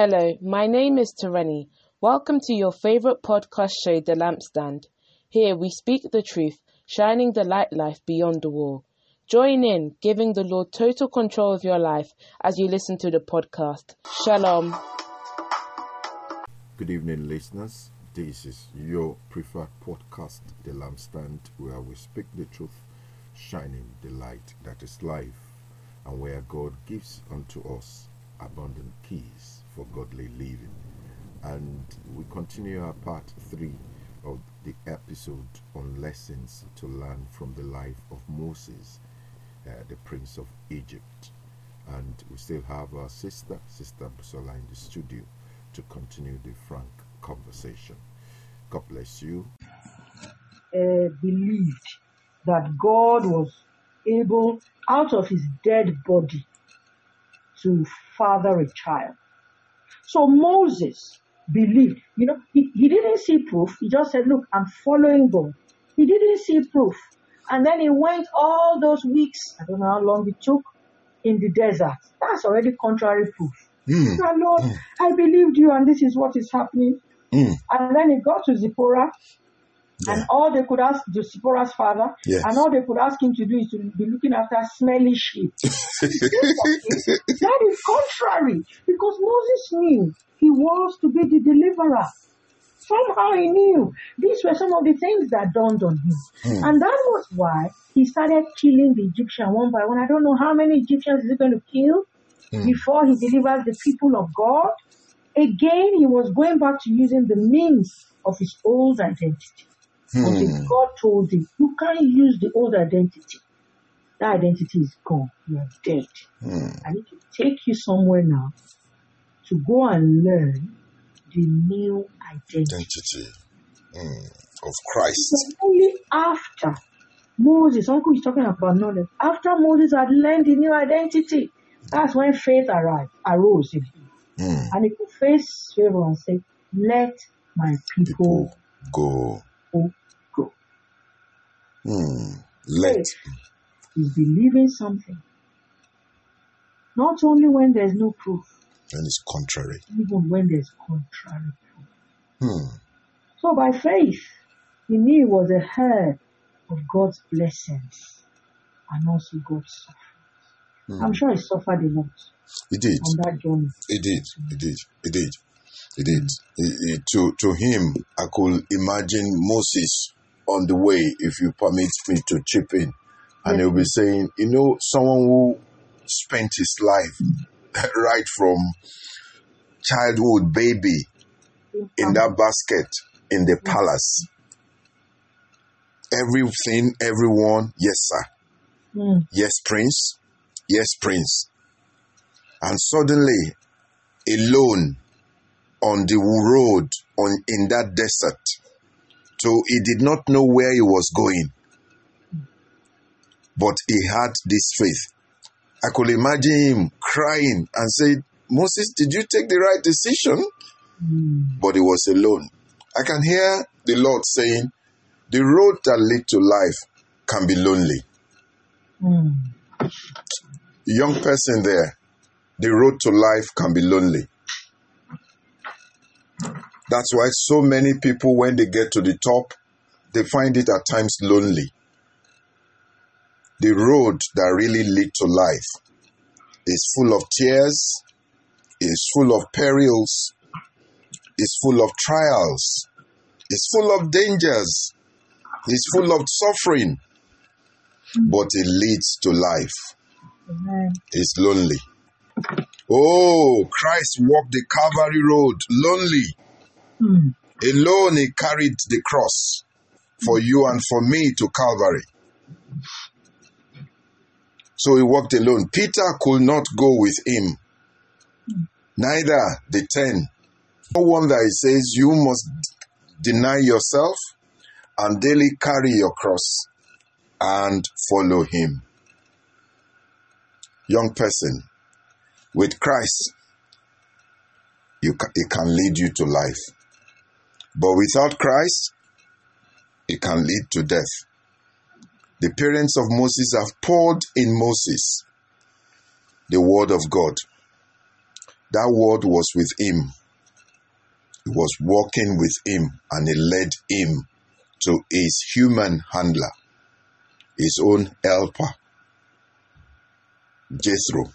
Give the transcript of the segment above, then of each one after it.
Hello, my name is Tereni. Welcome to your favorite podcast show, The Lampstand. Here we speak the truth, shining the light life beyond the wall. Join in, giving the Lord total control of your life as you listen to the podcast. Shalom. Good evening, listeners. This is your preferred podcast, The Lampstand, where we speak the truth, shining the light that is life, and where God gives unto us abundant keys for godly living. And we continue our part three of the episode on lessons to learn from the life of Moses, uh, the Prince of Egypt. And we still have our sister, Sister Busola, in the studio to continue the frank conversation. God bless you. uh, believed that God was able, out of his dead body, to father a child. So Moses believed, you know, he, he didn't see proof. He just said, Look, I'm following God. He didn't see proof. And then he went all those weeks, I don't know how long it took, in the desert. That's already contrary proof. Mm. Said, Lord, I believed you, and this is what is happening. Mm. And then he got to Zipporah, and all they could ask to Zipporah's father, Yes. and all they could ask him to do is to be looking after smelly sheep. that is contrary, because Moses knew he was to be the deliverer. Somehow he knew. These were some of the things that dawned on him. Hmm. And that was why he started killing the Egyptian one by one. I don't know how many Egyptians is he going to kill hmm. before he delivers the people of God. Again, he was going back to using the means of his old identity. Until God told him, You can't use the old identity. That identity is gone. You are dead. I need to take you somewhere now to go and learn the new identity. identity mm, of Christ. Only after Moses, Uncle is talking about knowledge, after Moses had learned the new identity, that's when faith arrived, arose in him. Mm, And he could face Pharaoh and say, Let my people go. go. Mm, let. Faith is believing something. Not only when there's no proof, And it's contrary. even when there's contrary proof. Hmm. So by faith, he knew he was a heir of God's blessings and also God's suffering. I'm sure he suffered a lot He did. on that journey. He did. He did. He did. He did. He- he- to to him, I could imagine Moses on the way, if you permit me to chip in, and he'll be saying, you know, someone who spent his life right from childhood, baby, in that basket in the palace. Everything, everyone, yes, sir. Mm, Yes, Prince. Yes, Prince. And suddenly, alone on the road on in that desert. So he did not know where he was going. But he had this faith. I could imagine him crying and said, Moses, did you take the right decision? mm, But he was alone. I can hear the Lord saying, the road that lead to life can be lonely. mm. young person there, the road to life can be lonely. That's why so many people, when they get to the top, they find it at times lonely. The road that really leads to life is full of tears, is full of perils, is full of trials, is full of dangers, is full of suffering, but it leads to life is lonely. Oh, Christ walked the Calvary road lonely. Alone he carried the cross for you and for me to Calvary. So he walked alone. Peter could not go with him. Neither the ten. No wonder he says, You must deny yourself and daily carry your cross and follow him. Young person, with Christ, you ca- it can lead you to life. But without Christ, it can lead to death. The parents of Moses have poured in Moses the word of God. That word was with him. He was walking with him and it led him to his human handler, his own helper, Jethro,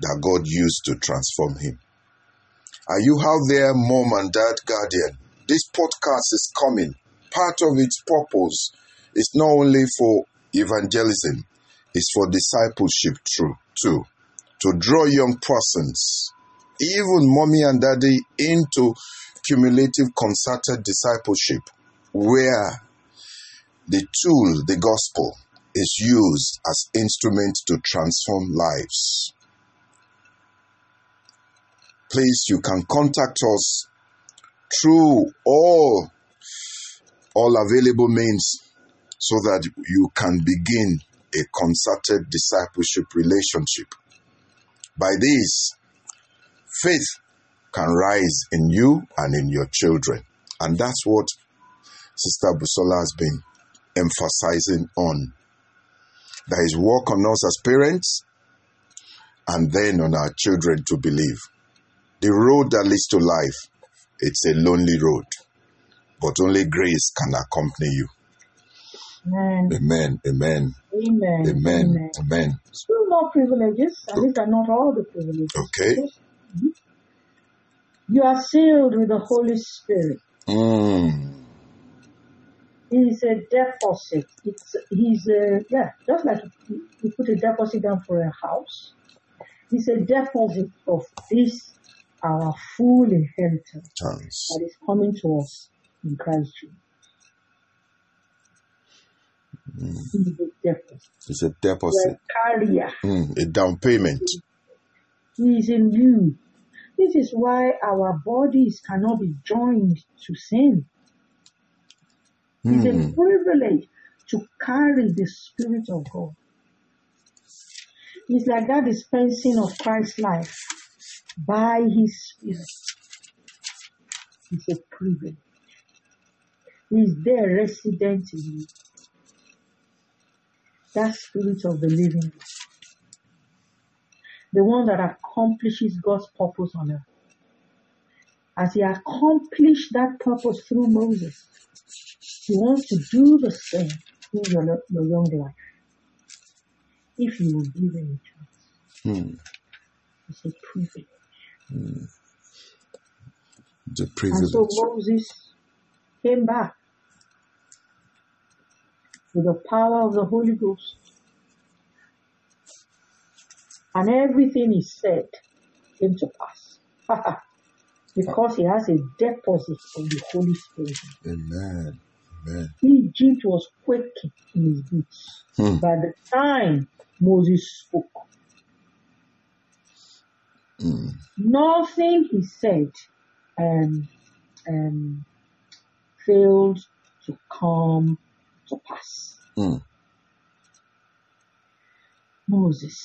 that God used to transform him. Are you out there, mom and dad guardian? This podcast is coming. Part of its purpose is not only for evangelism, it's for discipleship too. To draw young persons, even mommy and daddy, into cumulative concerted discipleship where the tool, the gospel, is used as instrument to transform lives. Please, you can contact us through all all available means so that you can begin a concerted discipleship relationship. By this, faith can rise in you and in your children. And that's what Sister Busola has been emphasizing on. There is work on us as parents and then on our children to believe. The road that leads to life, it's a lonely road, but only grace can accompany you. Amen. Amen. Amen. Amen. Amen. Amen. Still more privileges, and these are not all the privileges. Okay. You are sealed with the Holy Spirit. Mm. He's a deposit. It's he's a yeah, just like you you put a deposit down for a house. It's a deposit of this our full inheritance Chance. that is coming to us in Christ Jesus. He's a deposit. It's a You're deposit. a carrier. Mm. A down payment. He is in you. This is why our bodies cannot be joined to sin. It's a Mm. privilege to carry the Spirit of God. It's like that dispensing of Christ's life by His Spirit. It's a privilege. He's there resident in you. That Spirit of the living God. The one that accomplishes God's purpose on earth. As He accomplished that purpose through Moses, He wants to do the same through your, your young life. If you will give Him a chance. Mm. It's a privilege. It's a And so Moses came back with the power of the Holy Ghost. And everything he said came to pass. because he has a deposit of the Holy Spirit. Amen. Amen. Egypt was quaking in his boots Hmm. by the time Moses spoke. Mm. Nothing he said um, um, failed to come to pass. Mm. Moses.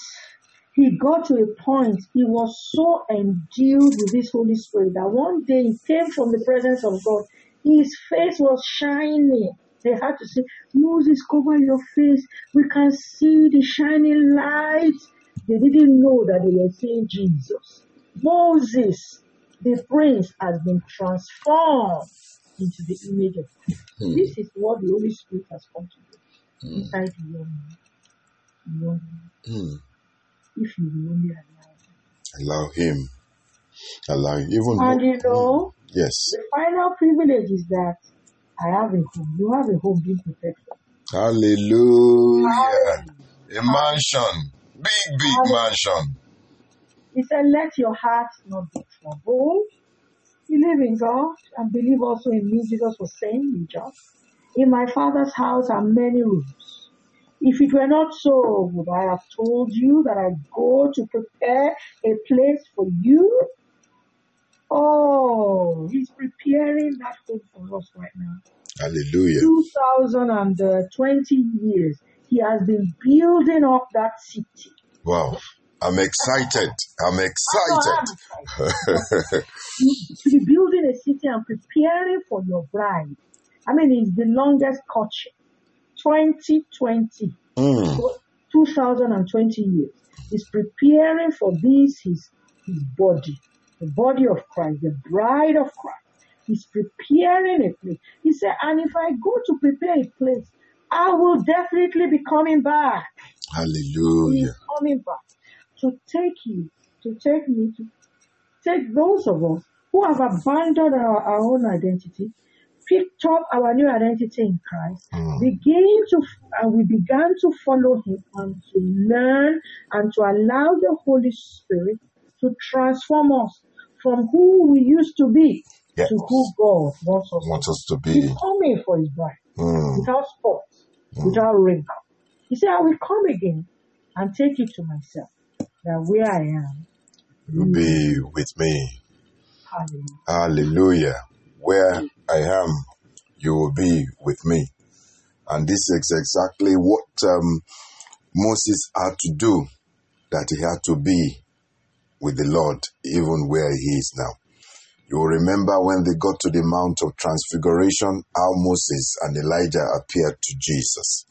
He got to a point, he was so endued with this Holy Spirit that one day he came from the presence of God. His face was shining. They had to say, Moses, cover your face. We can see the shining light. They didn't know that they were seeing Jesus. Moses, the prince, has been transformed into the image of God. Hmm. This is what the Holy Spirit has come to do inside the young man. young man. Mm. If you will only allow him. Allow him. Allow him. Even And mo- you know, Yes. the final privilege is that I have a home. You have a home being prepared for. Hallelujah. A mansion. Big, big mansion. He said, Let your heart not be troubled. Believe in God and believe also in me. Jesus was saying in John, In my Father's house are many rooms. If it were not so, would I have told you that I go to prepare a place for you? Oh, he's preparing that home for us right now. Hallelujah. 2020 uh, years, he has been building up that city. Wow. I'm excited. I'm excited. I'm excited. You to be building a city and preparing for your bride. I mean, it's the longest courtship. 2020. Mm. 2020 years. He's preparing for this, his his body, the body of Christ, the bride of Christ. He's preparing a place. He said, and if I go to prepare a place, I will definitely be coming back. Hallelujah. He's coming back to take you, to take me, to take those of us who have abandoned our, our own identity, picked up our new identity in Christ, Mm. begin to, and we began to follow Him and to learn and to allow the Holy Spirit to transform us from who we used to be Yes. to who God wants us to us to be. be. He's coming for His bride Mm. without spot, without wrinkle. He said, I will come again and take you to myself, that where I am, You will be with me. hallelujah. Hallelujah. Where I am, you will be with me. And this is exactly what um, Moses had to do, that he had to be with the Lord, even where he is now. You will remember when they got to the Mount of Transfiguration, how Moses and Elijah appeared to Jesus.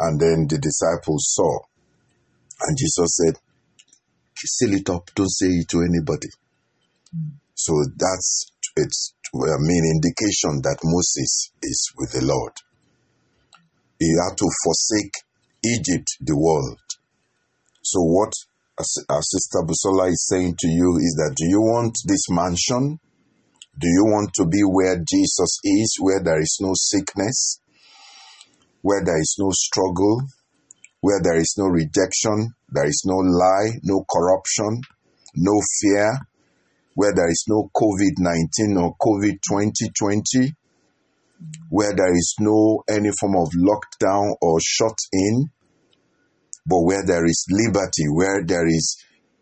And then the disciples saw. And Jesus said, Seal it up, don't say it to anybody. So that's it's I mean indication that Moses is with the Lord. He had to forsake Egypt, the world. So what as- our sister Busola is saying to you is that do you want this mansion? Do you want to be where Jesus is, where there is no sickness, where there is no struggle, where there is no rejection, there is no lie, no corruption, no fear, where there is no COVID 19 or COVID 2020, where there is no any form of lockdown or shut in, but where there is liberty, where there is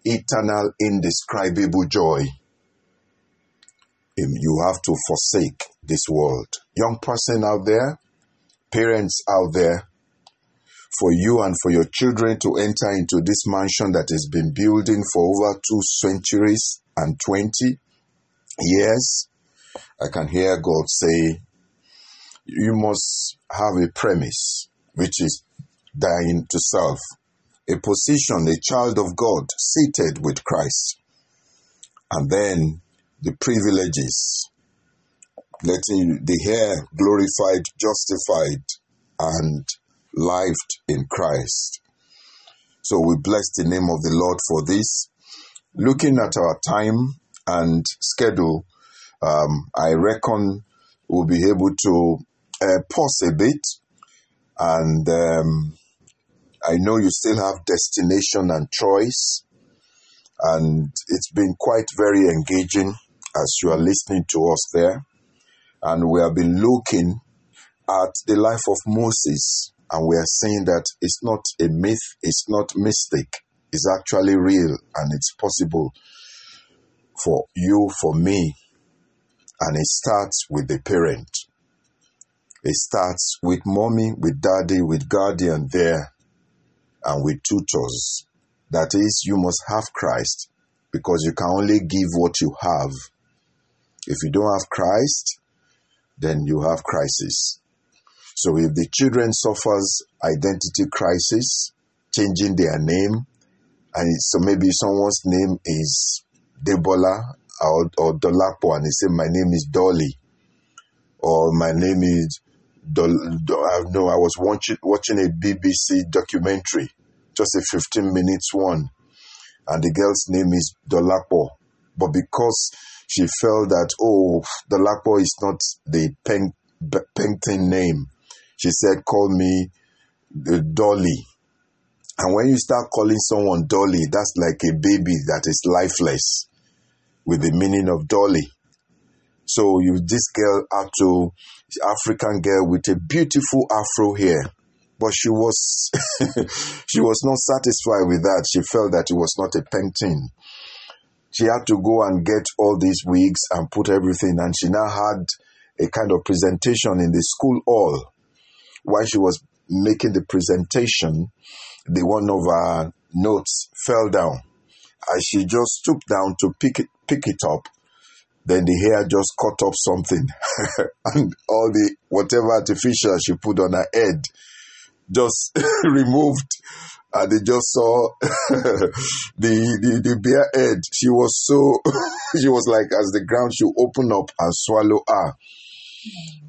eternal, indescribable joy. Um, You have to forsake this world. Young person out there, parents out there, for you and for your children to enter into this mansion that has been building for over two centuries and 20 years, I can hear God say, you must have a premise, which is dying to self, a position, a child of God seated with Christ, and then the privileges, letting the hair glorified, justified, and lived in Christ. So we bless the name of the Lord for this. Looking at our time and schedule, um, I reckon we'll be able to uh, pause a bit. And um, I know you still have destination and choice. And it's been quite very engaging as you are listening to us there. And we have been looking at the life of Moses, and we are saying that it's not a myth, it's not mystic, it's actually real, and it's possible for you, for me. And it starts with the parent. It starts with mommy, with daddy, with guardian there, and with tutors. That is, you must have Christ because you can only give what you have. If you don't have Christ, then you have crisis. So if the children suffers identity crisis, changing their name, and so maybe someone's name is Debola or, or Dolapo, and they say my name is Dolly, or my name is Dol. Dol I know I was watching watching a BBC documentary, just a 15 minutes one, and the girl's name is Dolapo, but because she felt that oh Dolapo is not the pen, painting name, she said call me the Dolly. And when you start calling someone Dolly, that's like a baby that is lifeless with the meaning of Dolly. So you this girl had to African girl with a beautiful afro hair. But she was she was not satisfied with that. She felt that it was not a painting. She had to go and get all these wigs and put everything and she now had a kind of presentation in the school hall. While she was making the presentation, the one of her notes fell down. And she just stooped down to pick it, pick it up, then the hair just cut off something, and all the whatever artificial she put on her head just removed and they just saw the, the the bare head. She was so she was like as the ground should open up and swallow her.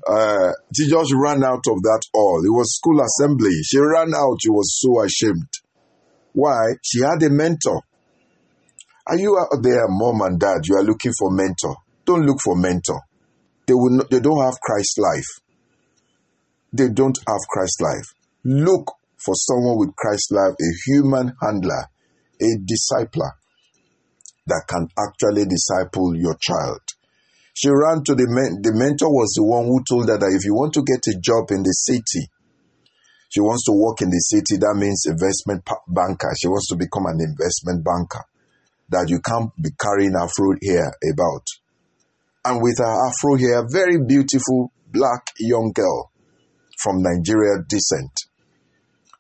Uh, she just ran out of that hall. It was school assembly. She ran out. She was so ashamed. Why? She had a mentor. Are you out there, mom and dad? You are looking for mentor. Don't look for mentor. They will. Not, they don't have Christ life. They don't have Christ life. Look for someone with Christ life, a human handler, a discipler that can actually disciple your child. She ran to the men- the mentor was the one who told her that if you want to get a job in the city, she wants to work in the city. That means investment banker. She wants to become an investment banker. That you can't be carrying her fruit here about. And with her afro hair, very beautiful black young girl from Nigeria descent.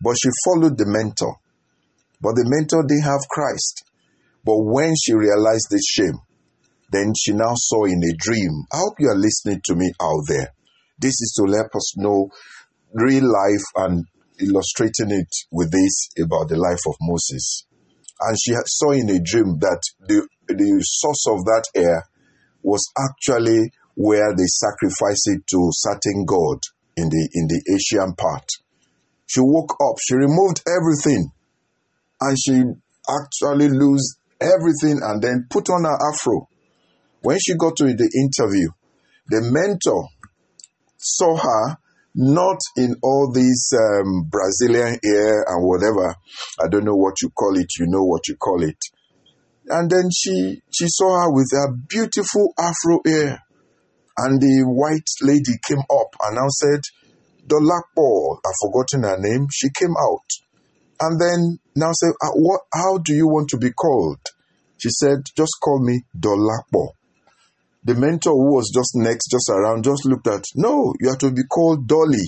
But she followed the mentor. But the mentor didn't have Christ. But when she realized this shame, then she now saw in a dream. I hope you are listening to me out there. This is to let us know real life and illustrating it with this about the life of Moses. And she saw in a dream that the, the source of that air was actually where they sacrificed it to certain god in the in the Asian part. She woke up, she removed everything, and she actually lose everything and then put on her afro. When she got to the interview, the mentor saw her not in all these um, Brazilian hair and whatever. I don't know what you call it. You know what you call it. And then she she saw her with her beautiful afro hair, and the white lady came up and now said, Dolapo, I've forgotten her name. She came out and then now said, uh, "What? How do you want to be called?" She said, "Just call me Dolapo." The mentor who was just next, just around, just looked at. No, you have to be called Dolly.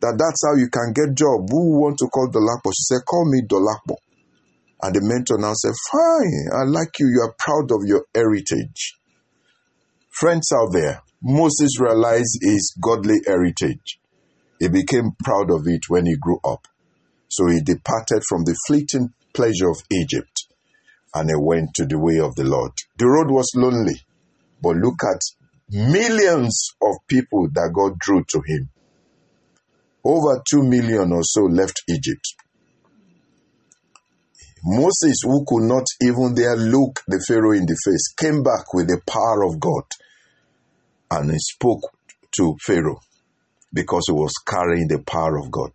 That that's how you can get job. Who want to call Dolapo? She said, "Call me Dolapo." And the mentor now said, "Fine, I like you. You are proud of your heritage." Friends out there, Moses realized his godly heritage. He became proud of it when he grew up. So he departed from the fleeting pleasure of Egypt and he went to the way of the Lord. The road was lonely, but look at millions of people that God drew to him. Over two million or so left Egypt. Moses, who could not even dare look the Pharaoh in the face, came back with the power of God and he spoke to Pharaoh because he was carrying the power of God.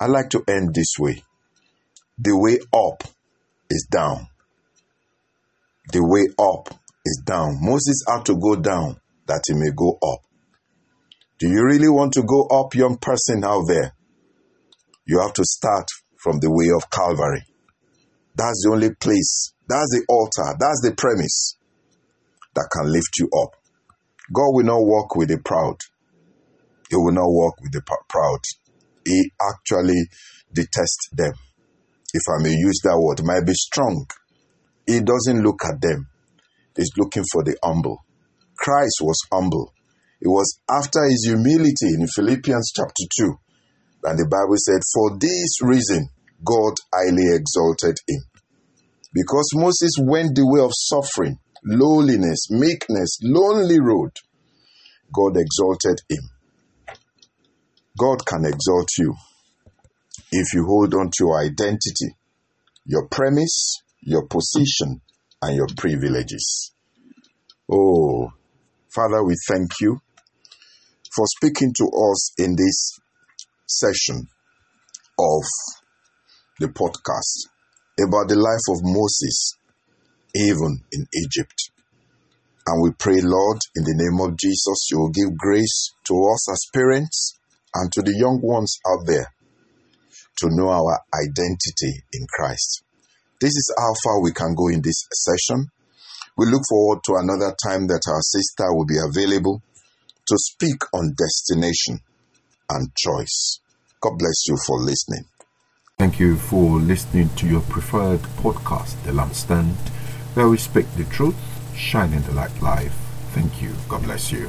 I like to end this way. The way up is down. The way up is down. Moses had to go down that he may go up. Do you really want to go up, young person out there? You have to start from the way of Calvary. That's the only place, that's the altar, that's the premise that can lift you up. God will not walk with the proud, he will not walk with the proud. He actually detests them. If I may use that word, might be strong. He doesn't look at them. He's looking for the humble. Christ was humble. It was after his humility in Philippians chapter 2 that the Bible said, For this reason, God highly exalted him. Because Moses went the way of suffering, lowliness, meekness, lonely road, God exalted him. God can exalt you if you hold on to your identity, your premise, your position, and your privileges. Oh, Father, we thank you for speaking to us in this session of the podcast about the life of Moses, even in Egypt. And we pray, Lord, in the name of Jesus, you will give grace to us as parents and to the young ones out there to know our identity in Christ. This is how far we can go in this session. We look forward to another time that our sister will be available to speak on destination and choice. God bless you for listening. Thank you for listening to your preferred podcast, The Lampstand, where we speak the truth, shining the light life. Thank you. God bless you.